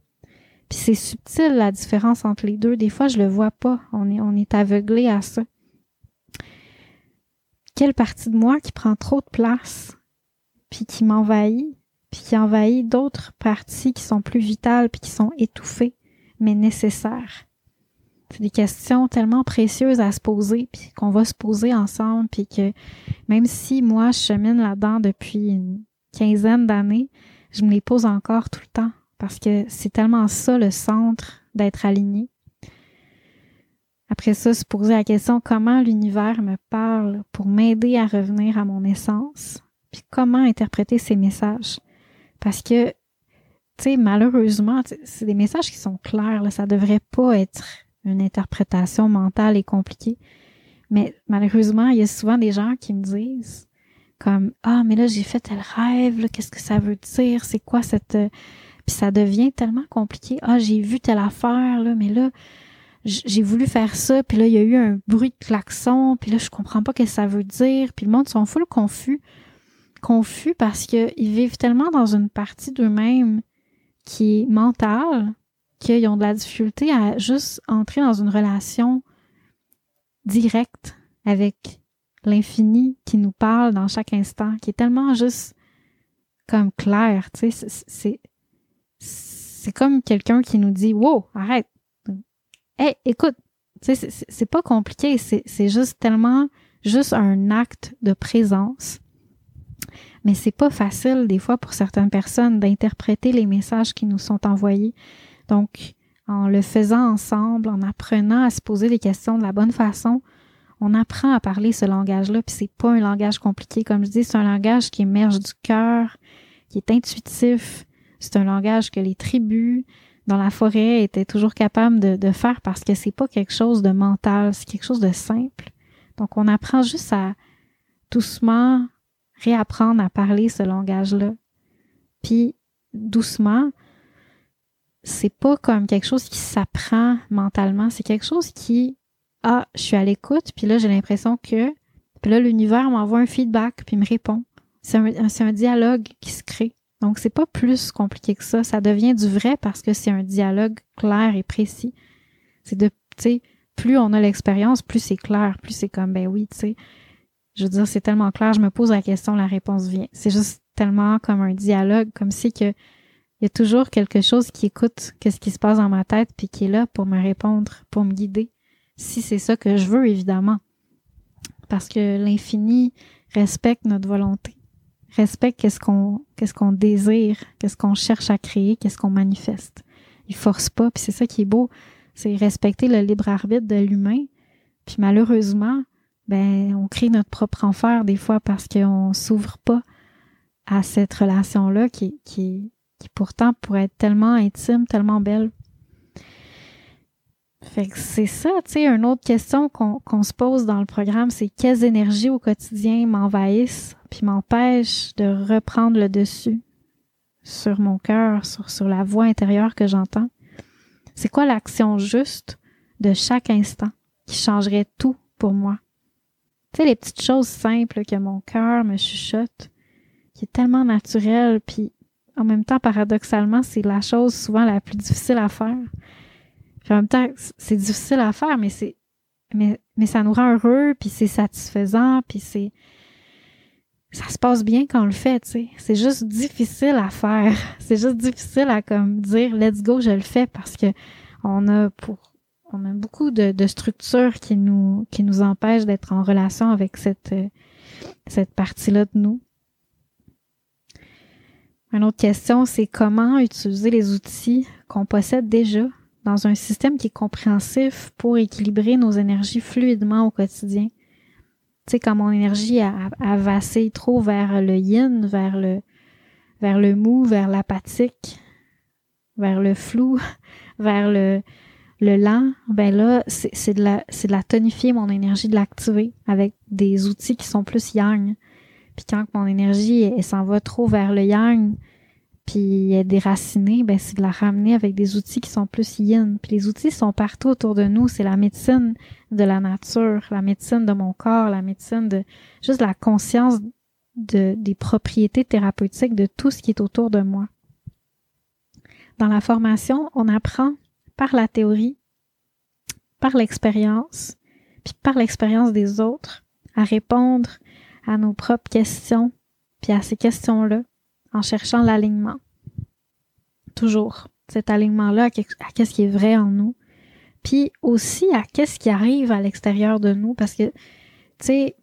Puis c'est subtil la différence entre les deux. Des fois, je le vois pas. On est, on est aveuglé à ça. Quelle partie de moi qui prend trop de place, puis qui m'envahit, puis qui envahit d'autres parties qui sont plus vitales, puis qui sont étouffées, mais nécessaires? C'est des questions tellement précieuses à se poser, puis qu'on va se poser ensemble, puis que même si moi je chemine là-dedans depuis une quinzaine d'années, je me les pose encore tout le temps parce que c'est tellement ça le centre d'être aligné. Après ça, se poser la question comment l'univers me parle pour m'aider à revenir à mon essence, puis comment interpréter ces messages? Parce que, tu sais, malheureusement, c'est des messages qui sont clairs, là, ça devrait pas être une interprétation mentale et compliquée. Mais malheureusement, il y a souvent des gens qui me disent comme ah mais là j'ai fait tel rêve, qu'est-ce que ça veut dire, c'est quoi cette euh, puis ça devient tellement compliqué. Ah j'ai vu telle affaire là, mais là j'ai voulu faire ça, puis là il y a eu un bruit de klaxon, puis là je comprends pas ce que ça veut dire, puis le monde sont full confus, confus parce que ils vivent tellement dans une partie d'eux-mêmes qui est mentale qu'ils ont de la difficulté à juste entrer dans une relation directe avec l'infini qui nous parle dans chaque instant, qui est tellement juste comme clair, tu sais, c'est c'est comme quelqu'un qui nous dit wow, arrête. Hey, écoute, tu sais c'est pas compliqué, c'est juste tellement juste un acte de présence. Mais c'est pas facile des fois pour certaines personnes d'interpréter les messages qui nous sont envoyés. Donc, en le faisant ensemble, en apprenant à se poser des questions de la bonne façon, on apprend à parler ce langage-là, puis c'est pas un langage compliqué. Comme je dis, c'est un langage qui émerge du cœur, qui est intuitif. C'est un langage que les tribus dans la forêt étaient toujours capables de, de faire parce que c'est pas quelque chose de mental, c'est quelque chose de simple. Donc, on apprend juste à doucement réapprendre à parler ce langage-là. Puis, doucement, c'est pas comme quelque chose qui s'apprend mentalement, c'est quelque chose qui ah, je suis à l'écoute, puis là, j'ai l'impression que. Puis là, l'univers m'envoie un feedback, puis me répond. C'est un, un, dialogue qui se crée. Donc, c'est pas plus compliqué que ça. Ça devient du vrai parce que c'est un dialogue clair et précis. C'est de, tu sais, plus on a l'expérience, plus c'est clair, plus c'est comme, ben oui, tu sais. Je veux dire, c'est tellement clair, je me pose la question, la réponse vient. C'est juste tellement comme un dialogue, comme si que il y a toujours quelque chose qui écoute qu'est-ce qui se passe dans ma tête puis qui est là pour me répondre, pour me guider si c'est ça que je veux, évidemment. Parce que l'infini respecte notre volonté, respecte qu'est-ce qu'on qu'est-ce qu'on désire, qu'est-ce qu'on cherche à créer, qu'est-ce qu'on manifeste. Il force pas, puis c'est ça qui est beau, c'est respecter le libre arbitre de l'humain. Puis malheureusement, ben on crée notre propre enfer des fois parce qu'on s'ouvre pas à cette relation-là qui, qui, qui pourtant pourrait être tellement intime, tellement belle. Fait que c'est ça, tu sais, une autre question qu'on se pose dans le programme, c'est quelles énergies au quotidien m'envahissent puis m'empêchent de reprendre le dessus sur mon cœur, sur, sur la voix intérieure que j'entends? C'est quoi l'action juste de chaque instant qui changerait tout pour moi? Tu sais, les petites choses simples que mon cœur me chuchote, qui est tellement naturel, puis en même temps, paradoxalement, c'est la chose souvent la plus difficile à faire en même temps, c'est difficile à faire, mais c'est mais, mais ça nous rend heureux, puis c'est satisfaisant, puis c'est ça se passe bien quand on le fait, tu sais. C'est juste difficile à faire. C'est juste difficile à comme dire let's go, je le fais parce que on a pour on a beaucoup de, de structures qui nous qui nous empêchent d'être en relation avec cette cette partie-là de nous. Une autre question, c'est comment utiliser les outils qu'on possède déjà dans un système qui est compréhensif pour équilibrer nos énergies fluidement au quotidien? Tu sais, quand mon énergie a, a, trop vers le yin, vers le, vers le mou, vers l'apathique, vers le flou, vers le, le lent, ben là, c'est de la, c'est de la tonifier mon énergie, de l'activer avec des outils qui sont plus yang. Puis quand mon énergie, elle s'en va trop vers le yang, puis est déracinée, ben c'est de la ramener avec des outils qui sont plus yin. Puis les outils sont partout autour de nous. C'est la médecine de la nature, la médecine de mon corps, la médecine de juste la conscience de, des propriétés thérapeutiques de tout ce qui est autour de moi. dans la formation, on apprend par la théorie, par l'expérience, puis par l'expérience des autres, à répondre à nos propres questions, puis à ces questions-là, en cherchant l'alignement. Toujours cet alignement-là à qu'est-ce qui est vrai en nous, puis aussi à qu'est-ce qui arrive à l'extérieur de nous, parce que, tu sais,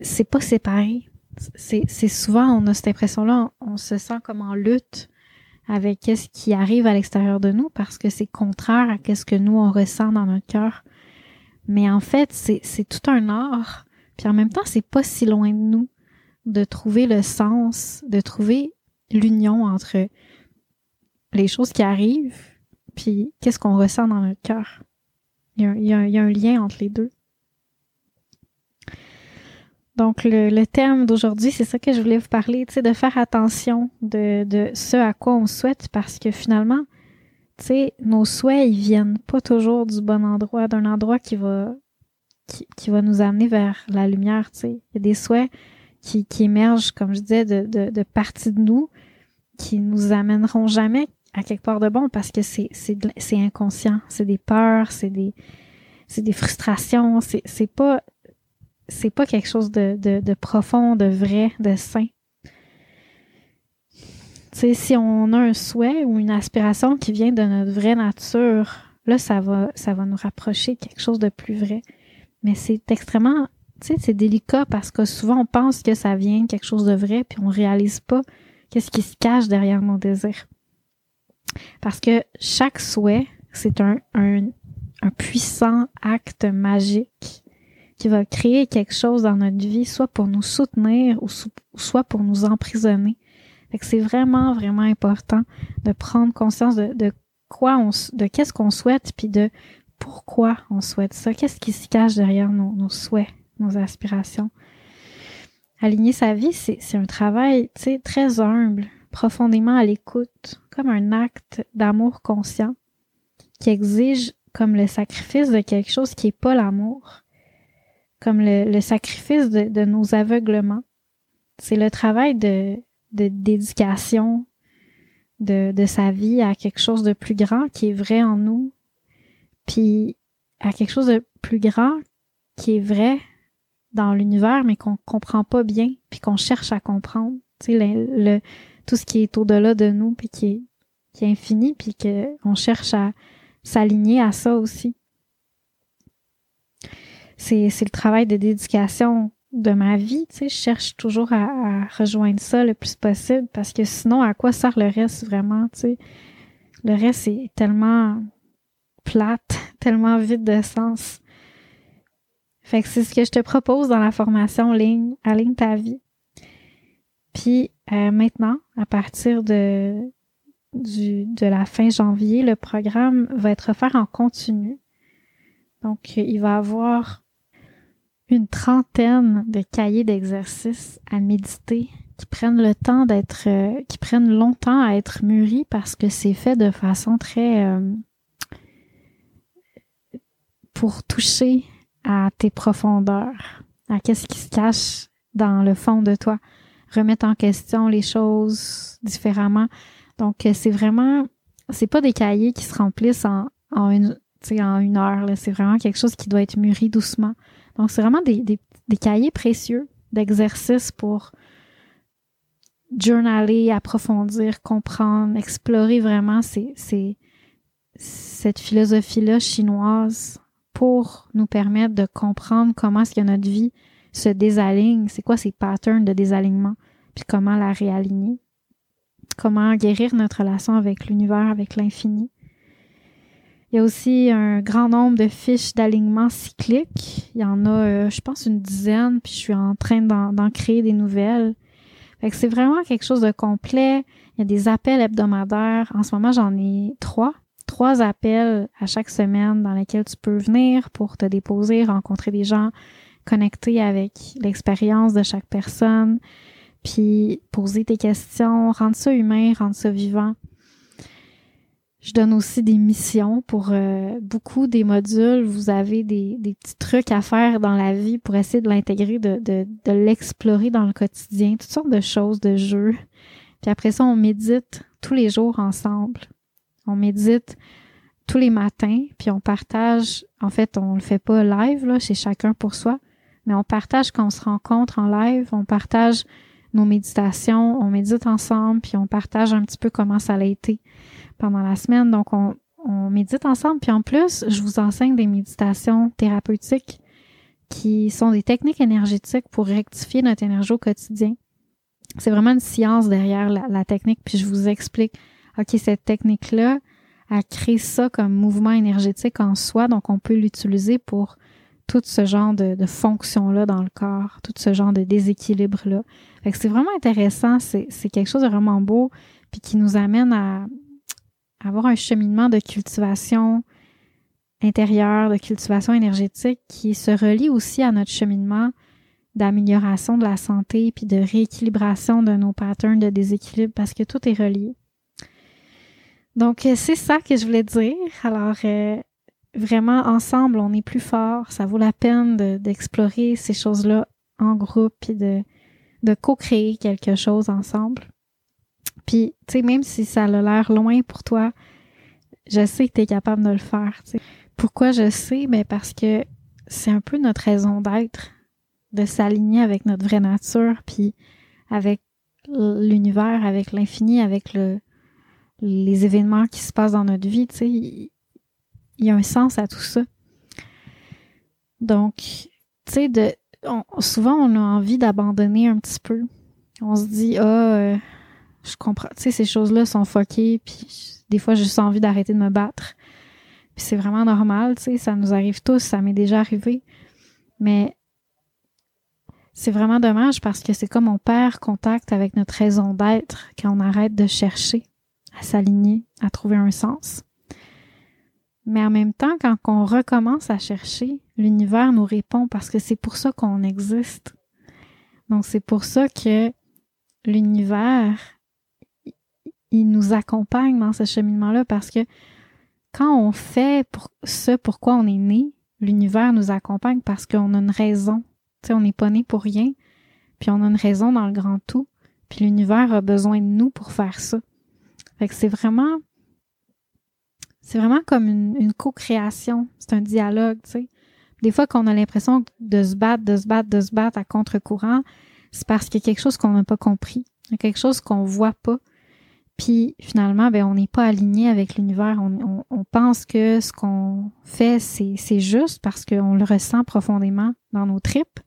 c'est pas séparé. C'est souvent, on a cette impression-là, on, se sent comme en lutte avec qu'est-ce qui arrive à l'extérieur de nous, parce que c'est contraire à qu'est-ce que nous, on ressent dans notre cœur. Mais en fait, c'est tout un art, puis en même temps, c'est pas si loin de nous de trouver le sens, de trouver l'union entre les choses qui arrivent, puis qu'est-ce qu'on ressent dans notre cœur. Il, y, a, un lien entre les deux. Donc, le, le thème d'aujourd'hui, c'est ça que je voulais vous parler, tu sais, de faire attention de, de ce à quoi on souhaite, parce que finalement, tu sais, nos souhaits, ils viennent pas toujours du bon endroit, d'un endroit qui va, qui, va nous amener vers la lumière, tu sais. Il y a des souhaits qui, qui émergent, comme je disais, de, de, parties de nous qui nous amèneront jamais à quelque part de bon parce que c'est c'est c'est inconscient, c'est des peurs, c'est des c'est des frustrations, c'est c'est pas c'est pas quelque chose de, de, profond, de vrai, de sain. si on a un souhait ou une aspiration qui vient de notre vraie nature, là, ça va, ça va nous rapprocher de quelque chose de plus vrai. Mais c'est extrêmement, tu sais, c'est délicat parce que souvent on pense que ça vient quelque chose de vrai, puis on réalise pas qu'est-ce qui se cache derrière nos désirs. Parce que chaque souhait, c'est un, un, puissant acte magique qui va créer quelque chose dans notre vie, soit pour nous soutenir ou soit pour nous emprisonner. Fait c'est vraiment, vraiment important de prendre conscience de, de quoi on, de qu'est-ce qu'on souhaite, puis de pourquoi on souhaite ça, qu'est-ce qui se cache derrière nos, souhaits, nos aspirations? Aligner sa vie, c'est un travail, très humble, profondément à l'écoute, comme un acte d'amour conscient qui exige comme le sacrifice de quelque chose qui n'est pas l'amour, comme le, sacrifice de, nos aveuglements. C'est le travail de, de dédication de, de sa vie à quelque chose de plus grand qui est vrai en nous, puis à quelque chose de plus grand qui est vrai dans l'univers, mais qu'on comprend pas bien, puis qu'on cherche à comprendre. Tu sais, le, tout ce qui est au-delà de nous, puis qui est, qui est infini, puis qu'on cherche à s'aligner à ça aussi. C'est, c'est le travail de dédication de ma vie, tu sais, je cherche toujours à, rejoindre ça le plus possible parce que sinon, à quoi sert le reste vraiment, tu sais? Le reste est tellement plate, tellement vide de sens. Fait que c'est ce que je te propose dans la formation ligne, Aligne ta vie. Puis euh, maintenant, à partir de, la fin janvier, le programme va être offert en continu. Donc, il va avoir une trentaine de cahiers d'exercices à méditer qui prennent le temps d'être, euh, qui prennent longtemps à être mûris parce que c'est fait de façon très euh, pour toucher à tes profondeurs, à qu'est-ce qui se cache dans le fond de toi remettre en question les choses différemment. Donc, euh, c'est vraiment, c'est pas des cahiers qui se remplissent en, en une, en une heure. C'est vraiment quelque chose qui doit être mûri doucement. Donc, c'est vraiment des, des, des, cahiers précieux d'exercices pour journaler, approfondir, comprendre, explorer vraiment ces, ces, cette philosophie-là chinoise pour nous permettre de comprendre comment est-ce que notre vie se désaligne, c'est quoi ces patterns de désalignement, puis comment la réaligner, comment guérir notre relation avec l'univers, avec l'infini. Il y a aussi un grand nombre de fiches d'alignement cyclique. Il y en a, euh, je pense, une dizaine, puis je suis en train d'en créer des nouvelles. Fait que c'est vraiment quelque chose de complet. Il y a des appels hebdomadaires. En ce moment, j'en ai trois. Trois appels à chaque semaine dans lesquels tu peux venir pour te déposer, rencontrer des gens, connecter avec l'expérience de chaque personne, puis poser tes questions, rendre ça humain, rendre ça vivant. Je donne aussi des missions pour euh, beaucoup des modules. Vous avez des, petits trucs à faire dans la vie pour essayer de l'intégrer, de l'explorer dans le quotidien, toutes sortes de choses, de jeux. Puis après ça, on médite tous les jours ensemble. On médite tous les matins, puis on partage, en fait, on le fait pas live, là, chez chacun pour soi, mais on partage quand on se rencontre en live, on partage nos méditations, on médite ensemble, puis on partage un petit peu comment ça a été pendant la semaine. Donc, on, médite ensemble, puis en plus, je vous enseigne des méditations thérapeutiques qui sont des techniques énergétiques pour rectifier notre énergie au quotidien. C'est vraiment une science derrière la technique, puis je vous explique, OK, cette technique-là, a créé ça comme mouvement énergétique en soi, donc on peut l'utiliser pour tout ce genre de, de fonctions-là dans le corps, tout ce genre de déséquilibre-là. Fait que c'est vraiment intéressant, c'est quelque chose de vraiment beau, puis qui nous amène à, avoir un cheminement de cultivation intérieure, de cultivation énergétique qui se relie aussi à notre cheminement d'amélioration de la santé puis de rééquilibration de nos patterns de déséquilibre parce que tout est relié. Donc, c'est ça que je voulais dire. Alors, euh, vraiment, ensemble, on est plus fort. Ça vaut la peine d'explorer ces choses-là en groupe puis de, de co-créer quelque chose ensemble. Puis, tu sais, même si ça a l'air loin pour toi, je sais que tu es capable de le faire. Pourquoi je sais? Ben parce que c'est un peu notre raison d'être, de s'aligner avec notre vraie nature, puis avec l'univers, avec l'infini, avec le, les événements qui se passent dans notre vie. Tu sais, il y, a un sens à tout ça. Donc, tu sais, souvent on a envie d'abandonner un petit peu. On se dit, ah, euh, je comprends, tu sais, ces choses-là sont fuckées, puis des fois j'ai juste envie d'arrêter de me battre. Puis c'est vraiment normal, tu sais, ça nous arrive tous, ça m'est déjà arrivé. Mais c'est vraiment dommage parce que c'est comme on perd contact avec notre raison d'être quand on arrête de chercher à s'aligner, à trouver un sens. Mais en même temps, quand on recommence à chercher, l'univers nous répond parce que c'est pour ça qu'on existe. Donc c'est pour ça que l'univers, il nous accompagne dans ce cheminement-là parce que quand on fait pour ce pourquoi on est né, l'univers nous accompagne parce qu'on a une raison. Tu sais, on n'est pas né pour rien, puis on a une raison dans le grand tout, puis l'univers a besoin de nous pour faire ça. Fait que c'est vraiment c'est vraiment comme une, co-création, c'est un dialogue, tu sais. Des fois qu'on a l'impression de se battre, de se battre, de se battre à contre-courant, c'est parce qu'il y a quelque chose qu'on n'a pas compris, quelque chose qu'on voit pas, puis finalement, ben, on n'est pas aligné avec l'univers. On, on, pense que ce qu'on fait, c'est juste parce qu'on le ressent profondément dans nos tripes.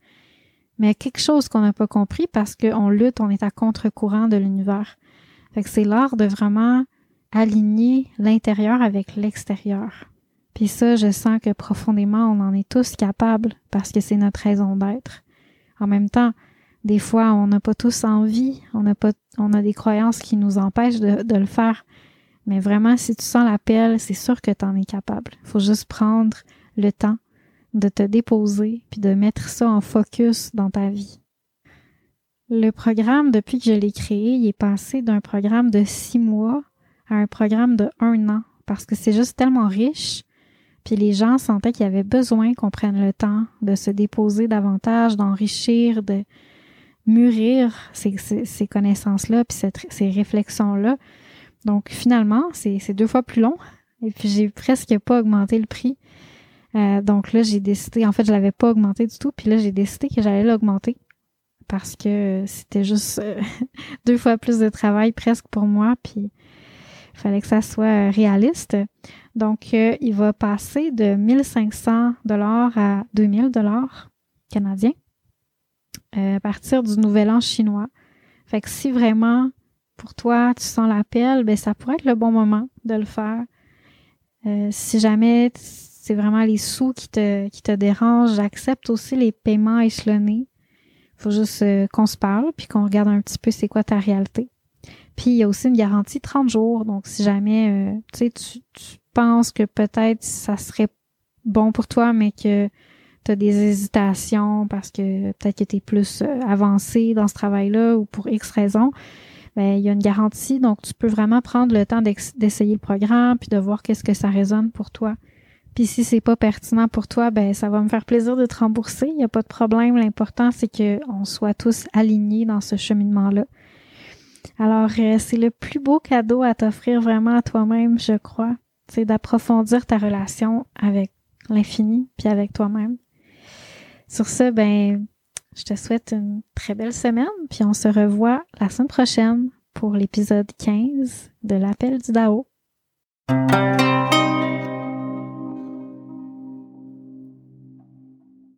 Mais quelque chose qu'on n'a pas compris parce qu'on lutte, on est à contre-courant de l'univers. Fait que c'est l'art de vraiment aligner l'intérieur avec l'extérieur. Puis ça, je sens que profondément, on en est tous capables parce que c'est notre raison d'être. En même temps, des fois, on n'a pas tous envie, on n'a pas, on a des croyances qui nous empêchent de, de le faire. Mais vraiment, si tu sens l'appel, c'est sûr que tu en es capable. Faut juste prendre le temps de te déposer puis de mettre ça en focus dans ta vie. Le programme, depuis que je l'ai créé, il est passé d'un programme de six mois à un programme de un an parce que c'est juste tellement riche. Puis les gens sentaient qu'il y avait besoin qu'on prenne le temps de se déposer davantage, d'enrichir, de, mûrir ces, ces, connaissances-là, puis ces réflexions-là. Donc finalement, c'est deux fois plus long. Et puis j'ai presque pas augmenté le prix. Euh, donc là, j'ai décidé, en fait, je l'avais pas augmenté du tout, puis là, j'ai décidé que j'allais l'augmenter parce que c'était juste euh, deux fois plus de travail presque pour moi, puis il fallait que ça soit réaliste. Donc, euh, il va passer de 1500 dollars à 2000 dollars canadiens. Euh, à partir du nouvel an chinois. Fait que si vraiment pour toi tu sens l'appel, ben ça pourrait être le bon moment de le faire. Euh, si jamais c'est vraiment les sous qui te qui te dérangent, j'accepte aussi les paiements échelonnés. Faut juste euh, qu'on se parle puis qu'on regarde un petit peu c'est quoi ta réalité. Puis il y a aussi une garantie 30 jours. Donc si jamais tu, tu penses que peut-être ça serait bon pour toi mais que tu as des hésitations parce que peut-être que tu es plus euh, avancé dans ce travail-là ou pour X raisons, ben, il y a une garantie. Donc, tu peux vraiment prendre le temps d'essayer le programme puis de voir qu'est-ce que ça résonne pour toi. Puis si c'est pas pertinent pour toi, ben ça va me faire plaisir de te rembourser. Il n'y a pas de problème. L'important, c'est qu'on soit tous alignés dans ce cheminement-là. Alors, euh, c'est le plus beau cadeau à t'offrir vraiment à toi-même, je crois. C'est d'approfondir ta relation avec l'infini puis avec toi-même. Sur ce, ben, je te souhaite une très belle semaine, puis on se revoit la semaine prochaine pour l'épisode 15 de l'appel du Dao.